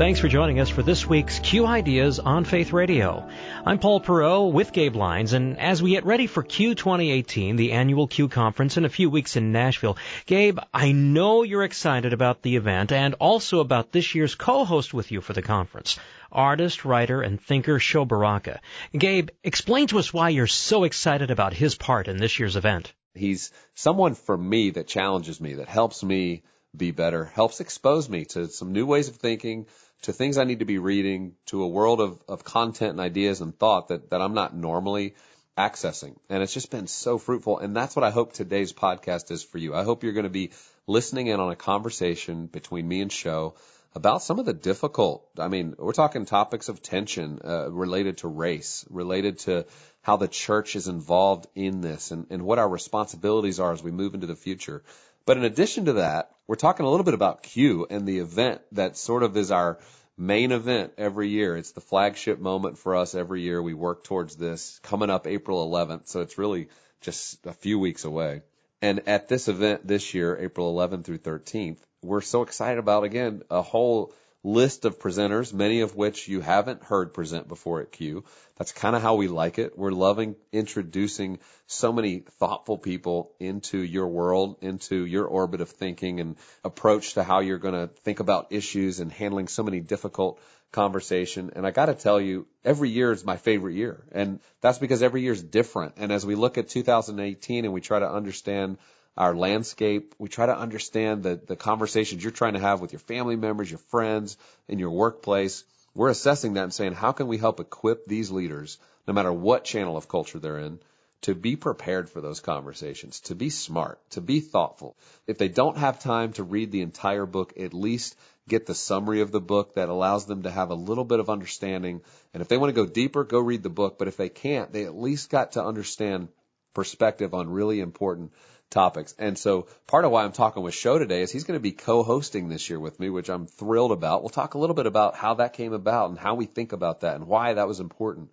Thanks for joining us for this week's Q Ideas on Faith Radio. I'm Paul Perot with Gabe Lyons, and as we get ready for Q 2018, the annual Q conference in a few weeks in Nashville, Gabe, I know you're excited about the event and also about this year's co-host with you for the conference, artist, writer, and thinker Sho Baraka. Gabe, explain to us why you're so excited about his part in this year's event. He's someone for me that challenges me, that helps me be better, helps expose me to some new ways of thinking, to things I need to be reading, to a world of, of content and ideas and thought that, that I'm not normally accessing. And it's just been so fruitful. And that's what I hope today's podcast is for you. I hope you're going to be listening in on a conversation between me and Sho about some of the difficult, I mean, we're talking topics of tension uh, related to race, related to how the church is involved in this and, and what our responsibilities are as we move into the future. But in addition to that, we're talking a little bit about Q and the event that sort of is our main event every year. It's the flagship moment for us every year. We work towards this coming up April 11th. So it's really just a few weeks away. And at this event this year, April 11th through 13th, we're so excited about again a whole list of presenters, many of which you haven't heard present before at Q. That's kind of how we like it. We're loving introducing so many thoughtful people into your world, into your orbit of thinking and approach to how you're going to think about issues and handling so many difficult conversation. And I got to tell you, every year is my favorite year. And that's because every year is different. And as we look at 2018 and we try to understand our landscape. We try to understand the, the conversations you're trying to have with your family members, your friends, in your workplace. We're assessing that and saying, how can we help equip these leaders, no matter what channel of culture they're in, to be prepared for those conversations, to be smart, to be thoughtful. If they don't have time to read the entire book, at least get the summary of the book that allows them to have a little bit of understanding. And if they want to go deeper, go read the book. But if they can't, they at least got to understand perspective on really important topics. And so part of why I'm talking with Sho today is he's going to be co-hosting this year with me, which I'm thrilled about. We'll talk a little bit about how that came about and how we think about that and why that was important.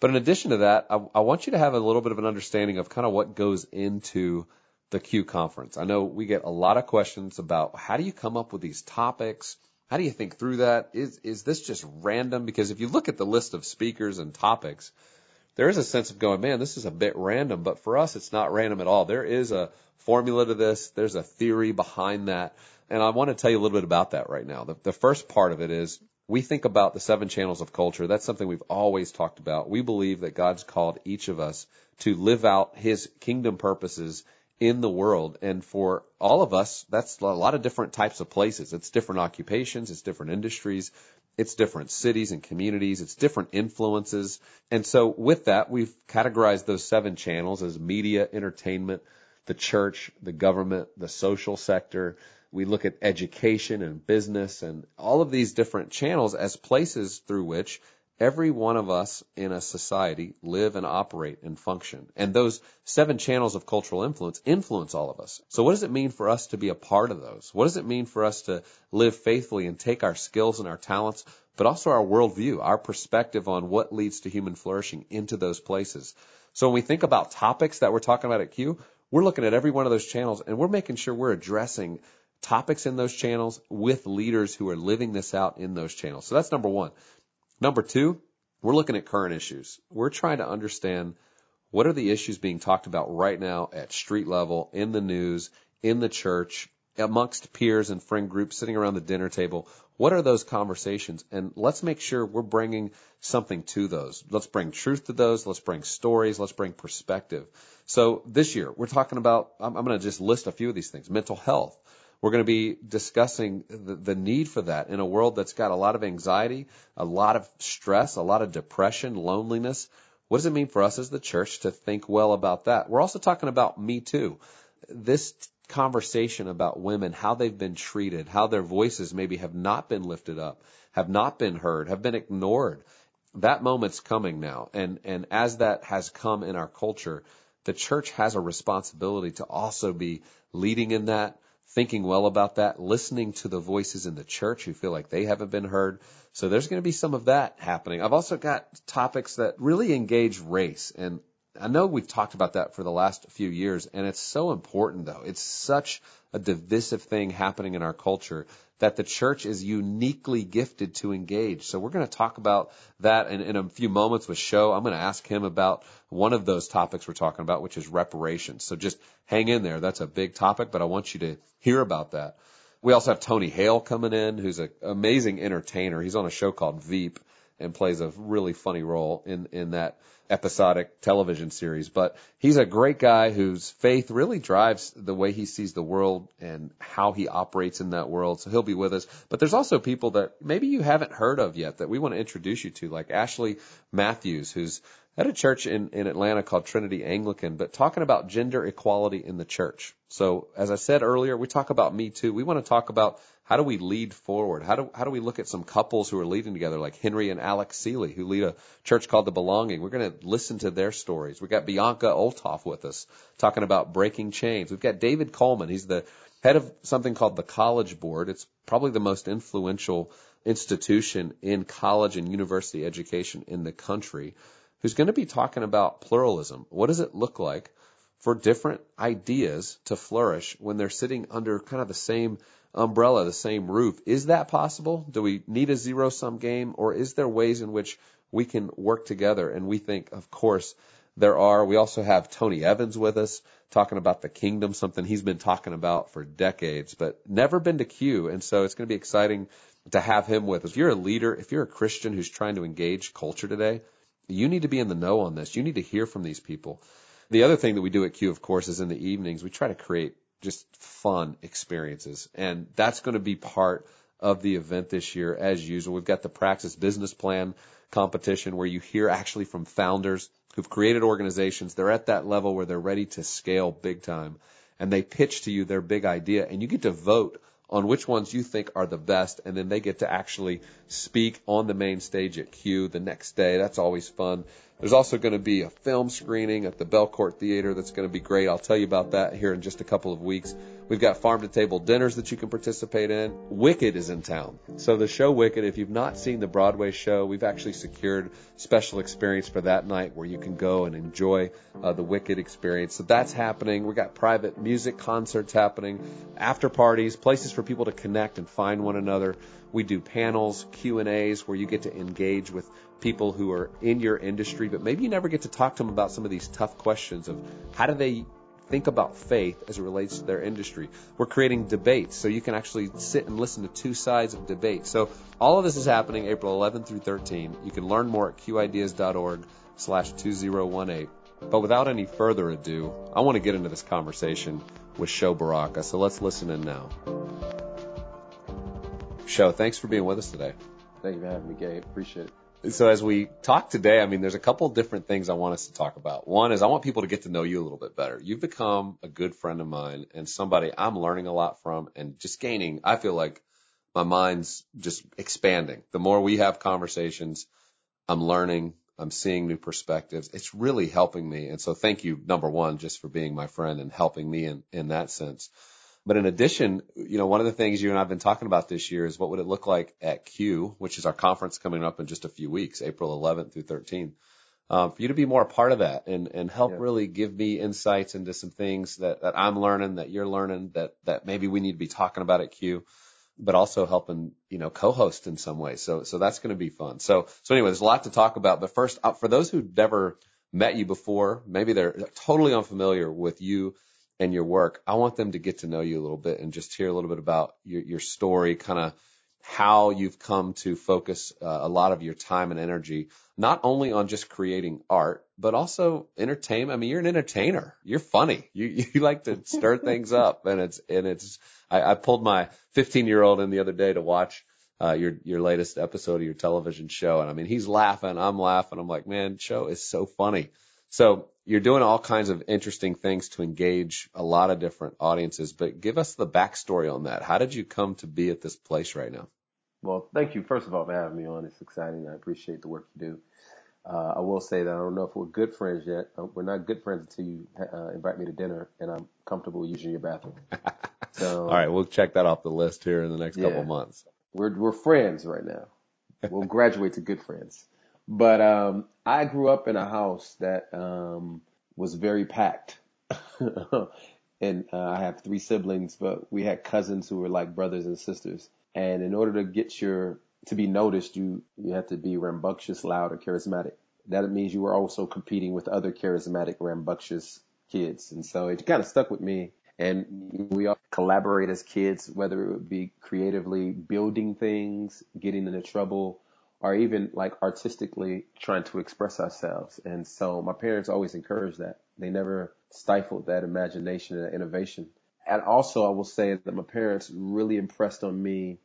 But in addition to that, I, I want you to have a little bit of an understanding of kind of what goes into the Q conference. I know we get a lot of questions about how do you come up with these topics? How do you think through that? Is, is this just random? Because if you look at the list of speakers and topics, there is a sense of going, man, this is a bit random, but for us, it's not random at all. There is a formula to this. There's a theory behind that. And I want to tell you a little bit about that right now. The, the first part of it is we think about the seven channels of culture. That's something we've always talked about. We believe that God's called each of us to live out his kingdom purposes in the world. And for all of us, that's a lot of different types of places. It's different occupations. It's different industries. It's different cities and communities. It's different influences. And so with that, we've categorized those seven channels as media, entertainment, the church, the government, the social sector. We look at education and business and all of these different channels as places through which every one of us in a society live and operate and function. And those seven channels of cultural influence influence all of us. So what does it mean for us to be a part of those? What does it mean for us to live faithfully and take our skills and our talents, but also our worldview, our perspective on what leads to human flourishing into those places? So when we think about topics that we're talking about at Q, we're looking at every one of those channels and we're making sure we're addressing topics in those channels with leaders who are living this out in those channels. So that's number one. Number two, we're looking at current issues. We're trying to understand what are the issues being talked about right now at street level, in the news, in the church, amongst peers and friend groups sitting around the dinner table. What are those conversations? And let's make sure we're bringing something to those. Let's bring truth to those. Let's bring stories. Let's bring perspective. So this year, we're talking about, I'm, I'm going to just list a few of these things. Mental health. We're going to be discussing the, the, need for that in a world that's got a lot of anxiety, a lot of stress, a lot of depression, loneliness. What does it mean for us as the church to think well about that? We're also talking about Me Too. This conversation about women, how they've been treated, how their voices maybe have not been lifted up, have not been heard, have been ignored. That moment's coming now. And, and as that has come in our culture, the church has a responsibility to also be leading in that, thinking well about that, listening to the voices in the church who feel like they haven't been heard. So there's going to be some of that happening. I've also got topics that really engage race and I know we've talked about that for the last few years, and it's so important though. It's such a divisive thing happening in our culture that the church is uniquely gifted to engage. So we're going to talk about that in, in a few moments with Sho. I'm going to ask him about one of those topics we're talking about, which is reparations. So just hang in there. That's a big topic, but I want you to hear about that. We also have Tony Hale coming in, who's an amazing entertainer. He's on a show called Veep and plays a really funny role in, in that episodic television series. But he's a great guy whose faith really drives the way he sees the world and how he operates in that world. So he'll be with us. But there's also people that maybe you haven't heard of yet that we want to introduce you to, like Ashley Matthews, who's at a church in, in Atlanta called Trinity Anglican, but talking about gender equality in the church. So as I said earlier, we talk about Me Too. We want to talk about how do we lead forward? How do, how do we look at some couples who are leading together, like Henry and Alex Seeley, who lead a church called The Belonging? We're going to listen to their stories. We've got Bianca Olthoff with us talking about breaking chains. We've got David Coleman. He's the head of something called the College Board. It's probably the most influential institution in college and university education in the country who's going to be talking about pluralism. What does it look like for different ideas to flourish when they're sitting under kind of the same umbrella, the same roof? Is that possible? Do we need a zero sum game or is there ways in which we can work together? And we think, of course, there are. We also have Tony Evans with us talking about the kingdom, something he's been talking about for decades, but never been to Q. And so it's going to be exciting to have him with us. If you're a leader, if you're a Christian who's trying to engage culture today, you need to be in the know on this. You need to hear from these people. The other thing that we do at Q, of course, is in the evenings, we try to create just fun experiences. And that's going to be part of the event this year as usual. We've got the Praxis business plan competition where you hear actually from founders who've created organizations. They're at that level where they're ready to scale big time and they pitch to you their big idea and you get to vote on which ones you think are the best, and then they get to actually speak on the main stage at Q the next day. That's always fun. There's also going to be a film screening at the Belcourt Theater that's going to be great. I'll tell you about that here in just a couple of weeks. We've got farm to table dinners that you can participate in. Wicked is in town. So the show Wicked, if you've not seen the Broadway show, we've actually secured special experience for that night where you can go and enjoy uh, the Wicked experience. So that's happening. We've got private music concerts happening, after parties, places for people to connect and find one another. We do panels, Q&As where you get to engage with people who are in your industry, but maybe you never get to talk to them about some of these tough questions of how do they think about faith as it relates to their industry. We're creating debates so you can actually sit and listen to two sides of debate. So all of this is happening April 11 through 13. You can learn more at qideas.org slash 2018. But without any further ado, I want to get into this conversation with Sho Baraka. So let's listen in now. Sho, thanks for being with us today. Thank you for having me, Gabe. Appreciate it. So as we talk today, I mean, there's a couple different things I want us to talk about. One is I want people to get to know you a little bit better. You've become a good friend of mine and somebody I'm learning a lot from and just gaining. I feel like my mind's just expanding. The more we have conversations, I'm learning. I'm seeing new perspectives. It's really helping me. And so thank you, number one, just for being my friend and helping me in, in that sense. But in addition, you know, one of the things you and I've been talking about this year is what would it look like at Q, which is our conference coming up in just a few weeks, April 11th through 13th, um, for you to be more a part of that and, and help yeah. really give me insights into some things that, that I'm learning, that you're learning, that, that maybe we need to be talking about at Q, but also helping, you know, co-host in some way. So, so that's going to be fun. So, so anyway, there's a lot to talk about, but first, uh, for those who've never met you before, maybe they're totally unfamiliar with you and your work, I want them to get to know you a little bit and just hear a little bit about your, your story, kind of how you've come to focus uh, a lot of your time and energy, not only on just creating art, but also entertainment. I mean, you're an entertainer. You're funny. You, you like to stir things up and it's, and it's, I, I pulled my 15 year old in the other day to watch uh, your your latest episode of your television show, and I mean he's laughing, I'm laughing, I'm like, man, Sho is so funny. So you're doing all kinds of interesting things to engage a lot of different audiences, but give us the backstory on that. How did you come to be at this place right now? Well, thank you, first of all, for having me on. It's exciting. I appreciate the work you do. Uh, I will say that I don't know if we're good friends yet. Uh, we're not good friends until you uh, invite me to dinner and I'm comfortable using your bathroom. So, all right, we'll check that off the list here in the next yeah, couple months. We're we're friends right now. We'll graduate to good friends. But um, I grew up in a house that um, was very packed. and uh, I have three siblings, but we had cousins who were like brothers and sisters. And in order to get your to be noticed, you you have to be rambunctious, loud, or charismatic. That means you were also competing with other charismatic, rambunctious kids, and so it kind of stuck with me. And we all collaborate as kids, whether it would be creatively building things, getting into trouble, or even like artistically trying to express ourselves. And so my parents always encouraged that. They never stifled that imagination and innovation. And also I will say that my parents really impressed on me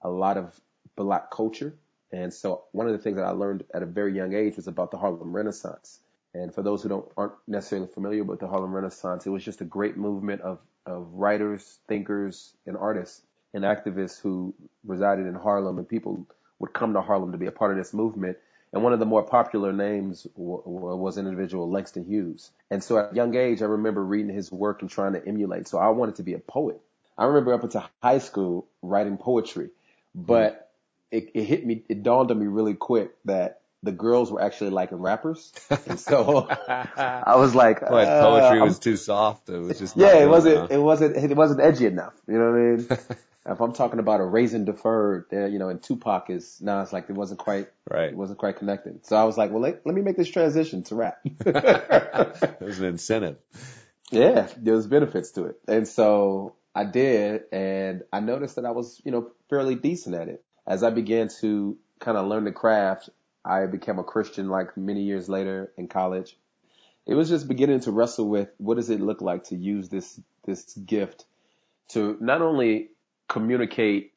a lot of black culture. And so one of the things that I learned at a very young age was about the Harlem Renaissance. And for those who don't aren't necessarily familiar with the Harlem Renaissance, it was just a great movement of, of writers, thinkers, and artists and activists who resided in Harlem and people would come to Harlem to be a part of this movement. And one of the more popular names w- w- was an individual, Langston Hughes. And so at a young age, I remember reading his work and trying to emulate. So I wanted to be a poet. I remember up until high school writing poetry, but it, it hit me, it dawned on me really quick that the girls were actually liking rappers. And so I was like, uh, poetry was too soft. It was just, yeah, it wasn't, it wasn't, it wasn't edgy enough. You know what I mean? if I'm talking about a raisin deferred, there, you know, and Tupac is now it's like it wasn't quite right. It wasn't quite connected. So I was like, well, let, let me make this transition to rap. There's an incentive. Yeah, there's benefits to it, and so I did, and I noticed that I was, you know, fairly decent at it. As I began to kind of learn the craft, I became a Christian like many years later in college. It was just beginning to wrestle with what does it look like to use this this gift to not only communicate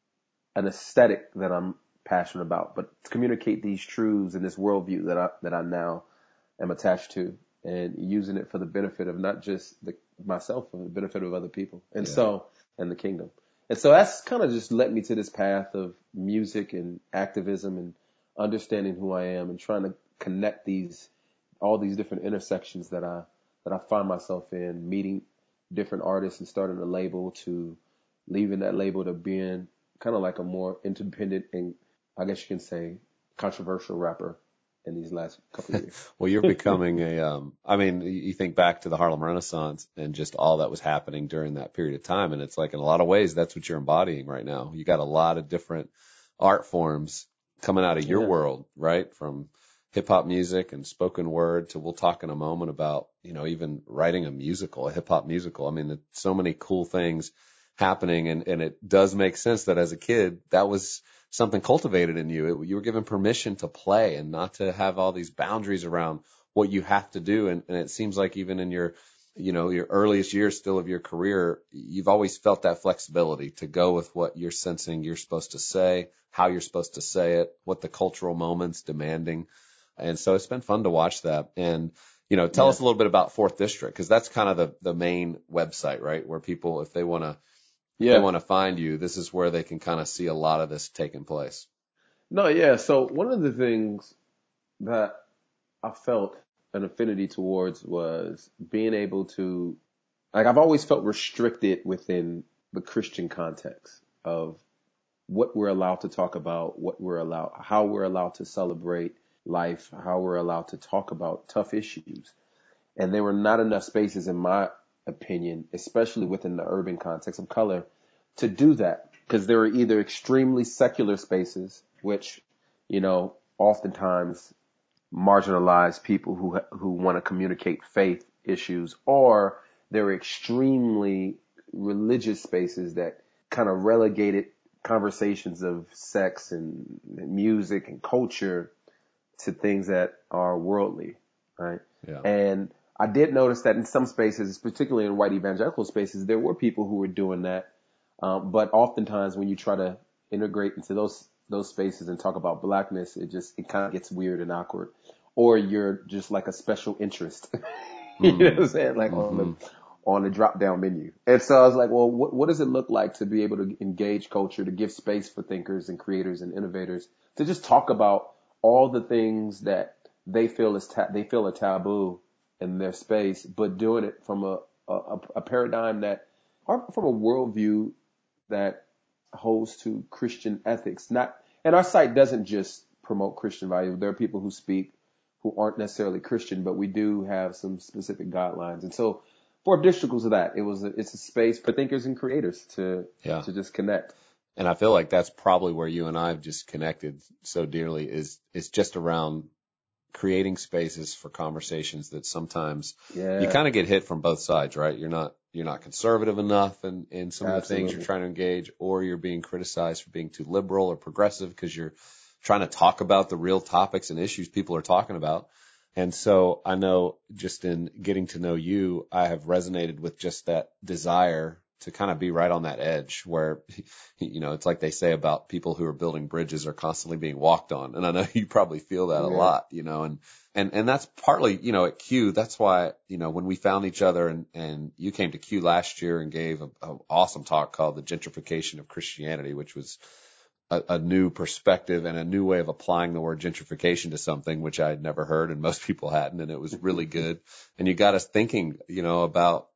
an aesthetic that I'm passionate about, but to communicate these truths and this worldview that I that I now am attached to, and using it for the benefit of not just the, myself, but the benefit of other people, and yeah. so and the kingdom. And so that's kind of just led me to this path of music and activism and understanding who I am and trying to connect these all these different intersections that I that I find myself in, meeting different artists and starting a label to leaving that label to being kind of like a more independent and I guess you can say controversial rapper in these last couple of years. well, you're becoming a, um, I mean, you think back to the Harlem Renaissance and just all that was happening during that period of time. And it's like in a lot of ways, that's what you're embodying right now. You got a lot of different art forms coming out of your yeah. world, right? From hip hop music and spoken word to we'll talk in a moment about, you know, even writing a musical, a hip hop musical. I mean, so many cool things happening. And, and it does make sense that as a kid, that was something cultivated in you. It, you were given permission to play and not to have all these boundaries around what you have to do. And, and it seems like even in your, you know, your earliest years still of your career, you've always felt that flexibility to go with what you're sensing you're supposed to say, how you're supposed to say it, what the cultural moment's demanding. And so it's been fun to watch that. And, you know, tell yeah. us a little bit about Forth District because that's kind of the, the main website, right? Where people, if they want to yeah. they want to find you, this is where they can kind of see a lot of this taking place. No, yeah. So one of the things that I felt an affinity towards was being able to, like, I've always felt restricted within the Christian context of what we're allowed to talk about, what we're allowed, how we're allowed to celebrate life, how we're allowed to talk about tough issues. And there were not enough spaces in my opinion, especially within the urban context of color, to do that because there are either extremely secular spaces, which, you know, oftentimes marginalize people who who want to communicate faith issues, or there are extremely religious spaces that kind of relegated conversations of sex and music and culture to things that are worldly, right? Yeah. And I did notice that in some spaces, particularly in white evangelical spaces, there were people who were doing that. Um, but oftentimes when you try to integrate into those, those spaces and talk about blackness, it just, it kind of gets weird and awkward. or you're just like a special interest. you know what I'm saying? Like on the on the drop down menu. And so I was like, well, what, what does it look like to be able to engage culture, to give space for thinkers and creators and innovators to just talk about all the things that they feel is ta- they feel a taboo in their space, but doing it from a a, a paradigm that, or from a worldview that holds to Christian ethics. Not, and our site doesn't just promote Christian value. There are people who speak who aren't necessarily Christian, but we do have some specific guidelines. And so for obstacles of that, it was a, it's a space for thinkers and creators to Yeah. to just connect. And I feel like that's probably where you and I have just connected so dearly is, is just around creating spaces for conversations that sometimes Yeah. you kind of get hit from both sides, right? You're not, you're not conservative enough in, in some of the things you're trying to engage, or you're being criticized for being too liberal or progressive because you're trying to talk about the real topics and issues people are talking about. And so I know just in getting to know you, I have resonated with just that desire to kind of be right on that edge where, you know, it's like they say about people who are building bridges are constantly being walked on. And I know you probably feel that a lot, you know, and, and, and that's partly, you know, at Q, that's why, you know, when we found each other and, and you came to Q last year and gave a, a awesome talk called the gentrification of Christianity, which was a, a new perspective and a new way of applying the word gentrification to something which I had never heard and most people hadn't. And it was really good. And you got us thinking, you know, about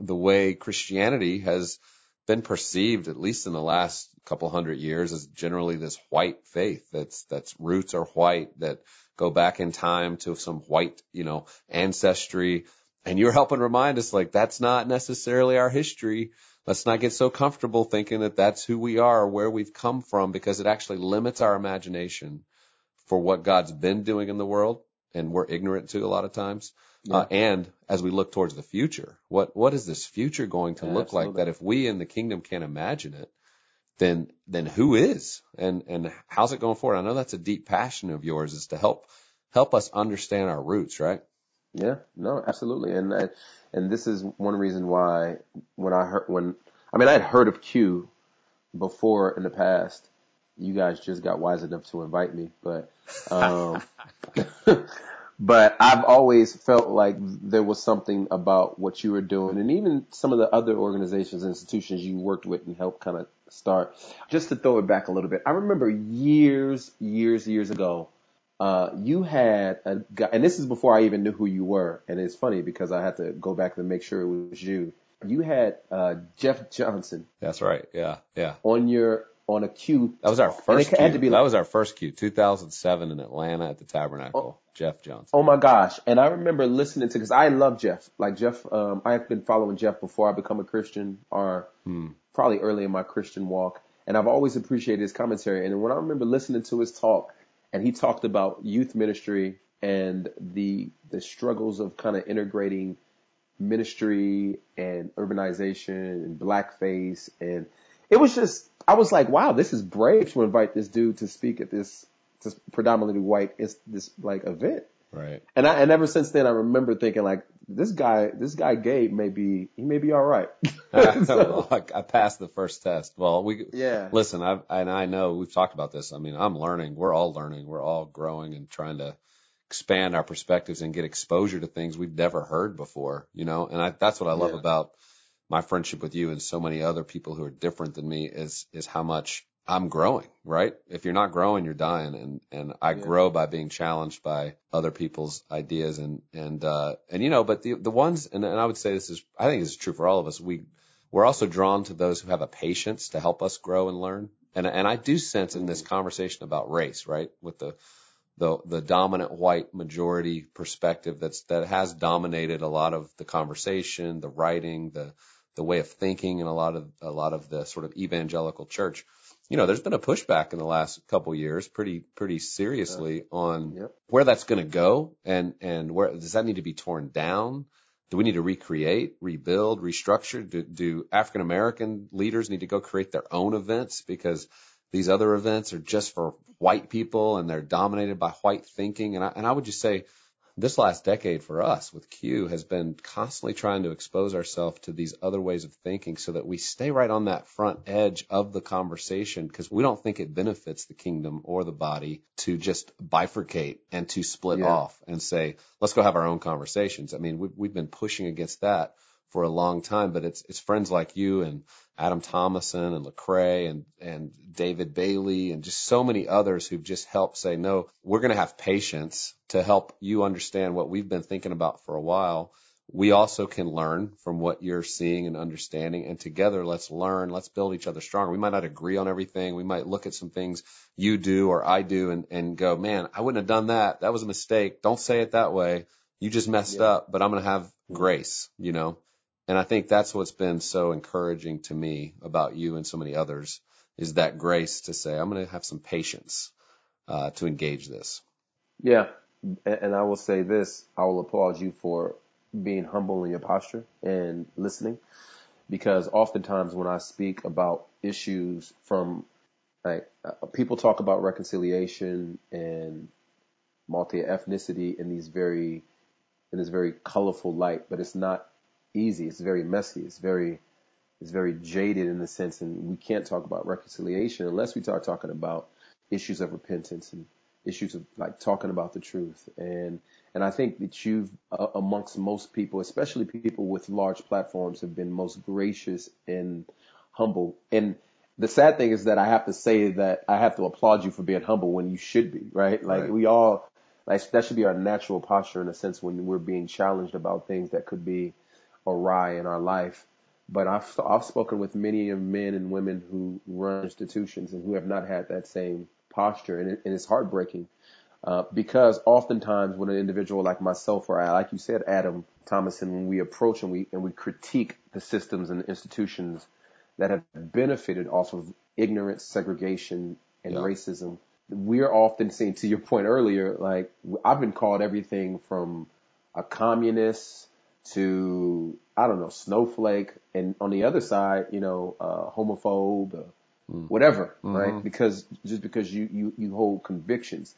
the way Christianity has been perceived, at least in the last couple hundred years, as generally this white faith that's, that's roots are white that go back in time to some white, you know, ancestry. And you're helping remind us like that's not necessarily our history. Let's not get so comfortable thinking that that's who we are, where we've come from, because it actually limits our imagination for what God's been doing in the world. And we're ignorant to a lot of times. Uh, and as we look towards the future, what, what is this future going to Yeah, look like that if we in the kingdom can't imagine it, then, then who is? And, and how's it going forward? I know that's a deep passion of yours is to help, help us understand our roots, right? Yeah, no, absolutely. And I, and this is one reason why when I heard when I mean I had heard of Q before in the past. You guys just got wise enough to invite me, but um but I've always felt like there was something about what you were doing and even some of the other organizations and institutions you worked with and helped kind of start. Just to throw it back a little bit. I remember years, years, years ago, uh, you had a guy, and this is before I even knew who you were. And it's funny because I had to go back and make sure it was you. You had, uh, Jeff Johnson That's right. Yeah. Yeah. on your, on a Q. That was our it first had to be that was our first Q, 2007 in Atlanta at the Tabernacle. Jeff Johnson. Oh my gosh. And I remember listening to, cause I love Jeff. Like Jeff, um, I've been following Jeff before I become a Christian or probably early in my Christian walk. And I've always appreciated his commentary. And when I remember listening to his talk and he talked about youth ministry and the, the struggles of kind of integrating ministry and urbanization and blackface. And it was just, I was like, wow, this is brave to invite this dude to speak at this, this predominantly white, is this like event. Right. And I, and ever since then, I remember thinking like, this guy, this guy Gabe may be, he may be all right. So- I, I passed the first test. Well, we, Yeah. listen, I, and I know we've talked about this. I mean, I'm learning. We're all learning. We're all growing and trying to expand our perspectives and get exposure to things we've never heard before, you know, and I, that's what I love Yeah. about my friendship with you and so many other people who are different than me is, is how much I'm growing, right? If you're not growing, you're dying. And, and I Yeah. grow by being challenged by other people's ideas and, and, uh, and you know, but the, the ones, and, and I would say this is, I think this is true for all of us. We, we're also drawn to those who have a patience to help us grow and learn. And, and I do sense in this conversation about race, right? With the, the, the dominant white majority perspective that's, that has dominated a lot of the conversation, the writing, the, the way of thinking in a lot of, a lot of the sort of evangelical church. You know, there's been a pushback in the last couple years pretty, pretty seriously on Yep. where that's going to go and, and where does that need to be torn down? Do we need to recreate, rebuild, restructure? Do, do African American leaders need to go create their own events because these other events are just for white people and they're dominated by white thinking? And I, and I would just say, this last decade for us with Q has been constantly trying to expose ourselves to these other ways of thinking so that we stay right on that front edge of the conversation because we don't think it benefits the kingdom or the body to just bifurcate and to split Yeah. off and say, let's go have our own conversations. I mean, we've, we've been pushing against that for a long time, but it's, it's friends like you and Adam Thomason and Lecrae and, and David Bailey and just so many others who've just helped say, no, we're going to have patience to help you understand what we've been thinking about for a while. We also can learn from what you're seeing and understanding and together let's learn, let's build each other stronger. We might not agree on everything. We might look at some things you do or I do and, and go, man, I wouldn't have done that. That was a mistake. Don't say it that way. You just messed Yeah. up, but I'm going to have grace, you know? And I think that's what's been so encouraging to me about you and so many others is that grace to say, I'm going to have some patience uh, to engage this. Yeah, and, I will say this: I will applaud you for being humble in your posture and listening, because oftentimes when I speak about issues from like uh, people talk about reconciliation and multi ethnicity in these very in this very colorful light, but it's not easy. It's very messy. It's very it's very jaded in the sense, and we can't talk about reconciliation unless we start talking about issues of repentance and issues of like talking about the truth. And and I think that you've uh, amongst most people, especially people with large platforms, have been most gracious and humble. And the sad thing is that I have to say that I have to applaud you for being humble when you should be, right? Like Right. we all like that should be our natural posture in a sense when we're being challenged about things that could be awry in our life. But I've I've spoken with many of men and women who run institutions and who have not had that same posture, and, it, and it's heartbreaking uh, because oftentimes when an individual like myself or I, like you said, Adam Thomason, when we approach and we and we critique the systems and the institutions that have benefited off of ignorance, segregation, and Yeah. racism, we're often seen. To your point earlier, like I've been called everything from a communist to I don't know snowflake, and on the other side, you know, uh, homophobe, uh, whatever, right? Because just because you you you hold convictions,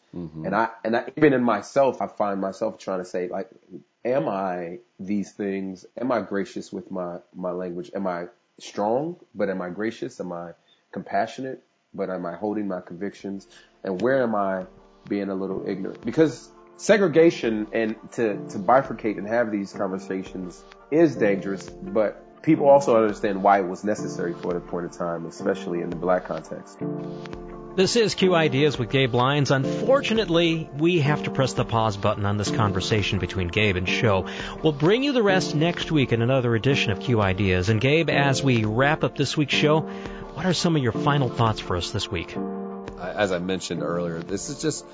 and I and I even in myself, I find myself trying to say like, am I these things? Am I gracious with my my language? Am I strong? But am I gracious? Am I compassionate? But am I holding my convictions? And where am I being a little ignorant? Because segregation and to, to bifurcate and have these conversations is dangerous, but people also understand why it was necessary for the point of time, especially in the black context. This is Q Ideas with Gabe Lyons. Unfortunately, we have to press the pause button on this conversation between Gabe and Sho. We'll bring you the rest next week in another edition of Q Ideas. And Gabe, as we wrap up this week's show, what are some of your final thoughts for us this week? As I mentioned earlier, this is just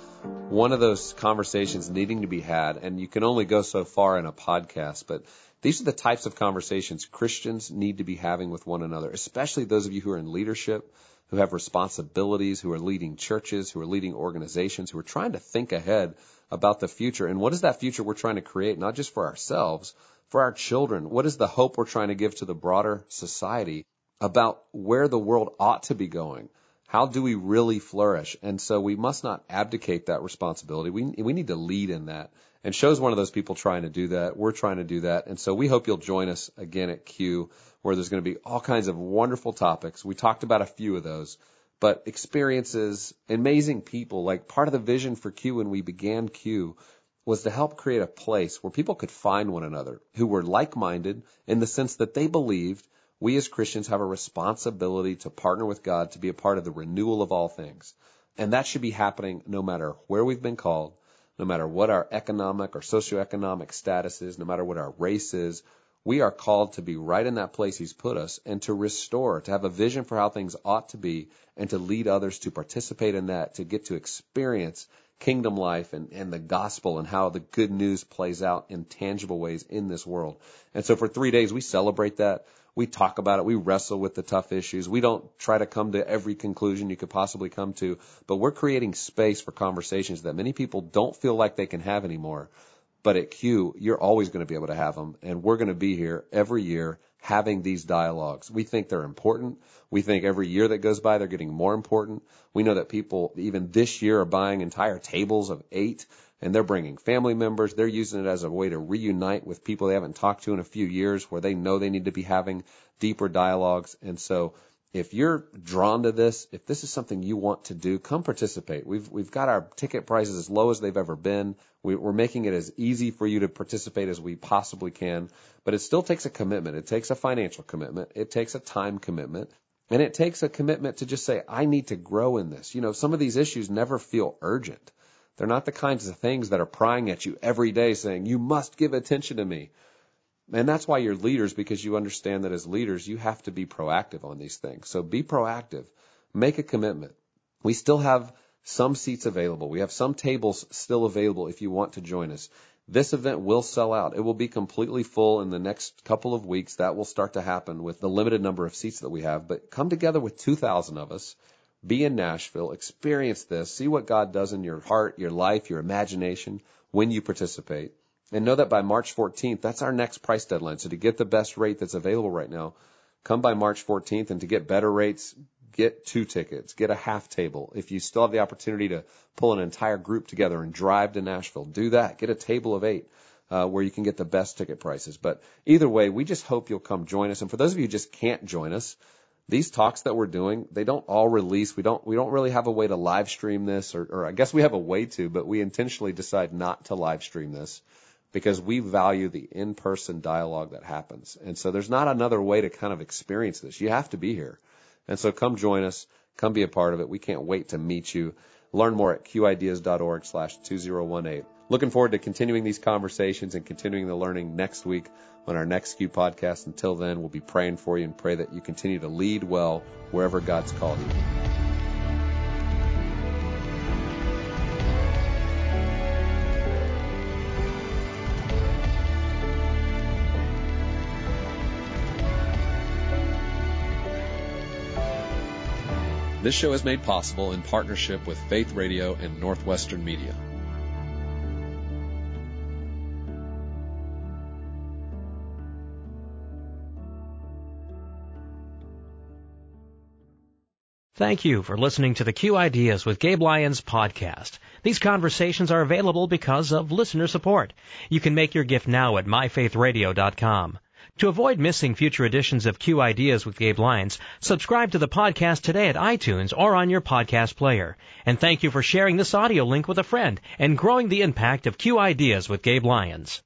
one of those conversations needing to be had, and you can only go so far in a podcast, but these are the types of conversations Christians need to be having with one another, especially those of you who are in leadership, who have responsibilities, who are leading churches, who are leading organizations, who are trying to think ahead about the future. And what is that future we're trying to create, not just for ourselves, for our children? What is the hope we're trying to give to the broader society about where the world ought to be going? How do we really flourish? And so we must not abdicate that responsibility. We, we need to lead in that. And Sho's one of those people trying to do that. We're trying to do that. And so we hope you'll join us again at Q, where there's going to be all kinds of wonderful topics. We talked about a few of those, but experiences, amazing people. Like part of the vision for Q when we began Q was to help create a place where people could find one another who were like-minded in the sense that they believed we as Christians have a responsibility to partner with God to be a part of the renewal of all things. And that should be happening no matter where we've been called, no matter what our economic or socioeconomic status is, no matter what our race is. We are called to be right in that place He's put us and to restore, to have a vision for how things ought to be and to lead others to participate in that, to get to experience kingdom life and, and the gospel and how the good news plays out in tangible ways in this world. And so for three days, we celebrate that. We talk about it. We wrestle with the tough issues. We don't try to come to every conclusion you could possibly come to, but we're creating space for conversations that many people don't feel like they can have anymore. But at Q, you're always going to be able to have them, and we're going to be here every year having these dialogues. We think they're important. We think every year that goes by, they're getting more important. We know that people, even this year, are buying entire tables of eight and they're bringing family members. They're using it as a way to reunite with people they haven't talked to in a few years where they know they need to be having deeper dialogues. And so if you're drawn to this, if this is something you want to do, come participate. We've we've got our ticket prices as low as they've ever been. We, we're making it as easy for you to participate as we possibly can, but it still takes a commitment. It takes a financial commitment. It takes a time commitment. And it takes a commitment to just say, I need to grow in this. You know, some of these issues never feel urgent. They're not the kinds of things that are prying at you every day saying, you must give attention to me. And that's why you're leaders because you understand that as leaders, you have to be proactive on these things. So be proactive. Make a commitment. We still have some seats available. We have some tables still available if you want to join us. This event will sell out. It will be completely full in the next couple of weeks. That will start to happen with the limited number of seats that we have. But come together with 2,000 of us be in Nashville, experience this, see what God does in your heart, your life, your imagination when you participate. And know that by March 14th, that's our next price deadline. So to get the best rate that's available right now, come by March 14th and to get better rates, get two tickets, get a half table. If you still have the opportunity to pull an entire group together and drive to Nashville, do that. Get a table of eight. Uh, where you can get the best ticket prices. But either way, we just hope you'll come join us. And for those of you who just can't join us, these talks that we're doing, they don't all release. We don't we don't really have a way to live stream this, or, or I guess we have a way to, but we intentionally decide not to live stream this because we value the in-person dialogue that happens. And so there's not another way to kind of experience this. You have to be here. And so come join us. Come be a part of it. We can't wait to meet you. Learn more at qideas.org slash 2018. Looking forward to continuing these conversations and continuing the learning next week on our next Q podcast. Until then, we'll be praying for you and pray that you continue to lead well wherever God's called you. This show is made possible in partnership with Faith Radio and Northwestern Media. Thank you for listening to the Q Ideas with Gabe Lyons podcast. These conversations are available because of listener support. You can make your gift now at myfaithradio.com. To avoid missing future editions of Q Ideas with Gabe Lyons, subscribe to the podcast today at iTunes or on your podcast player. And thank you for sharing this audio link with a friend and growing the impact of Q Ideas with Gabe Lyons.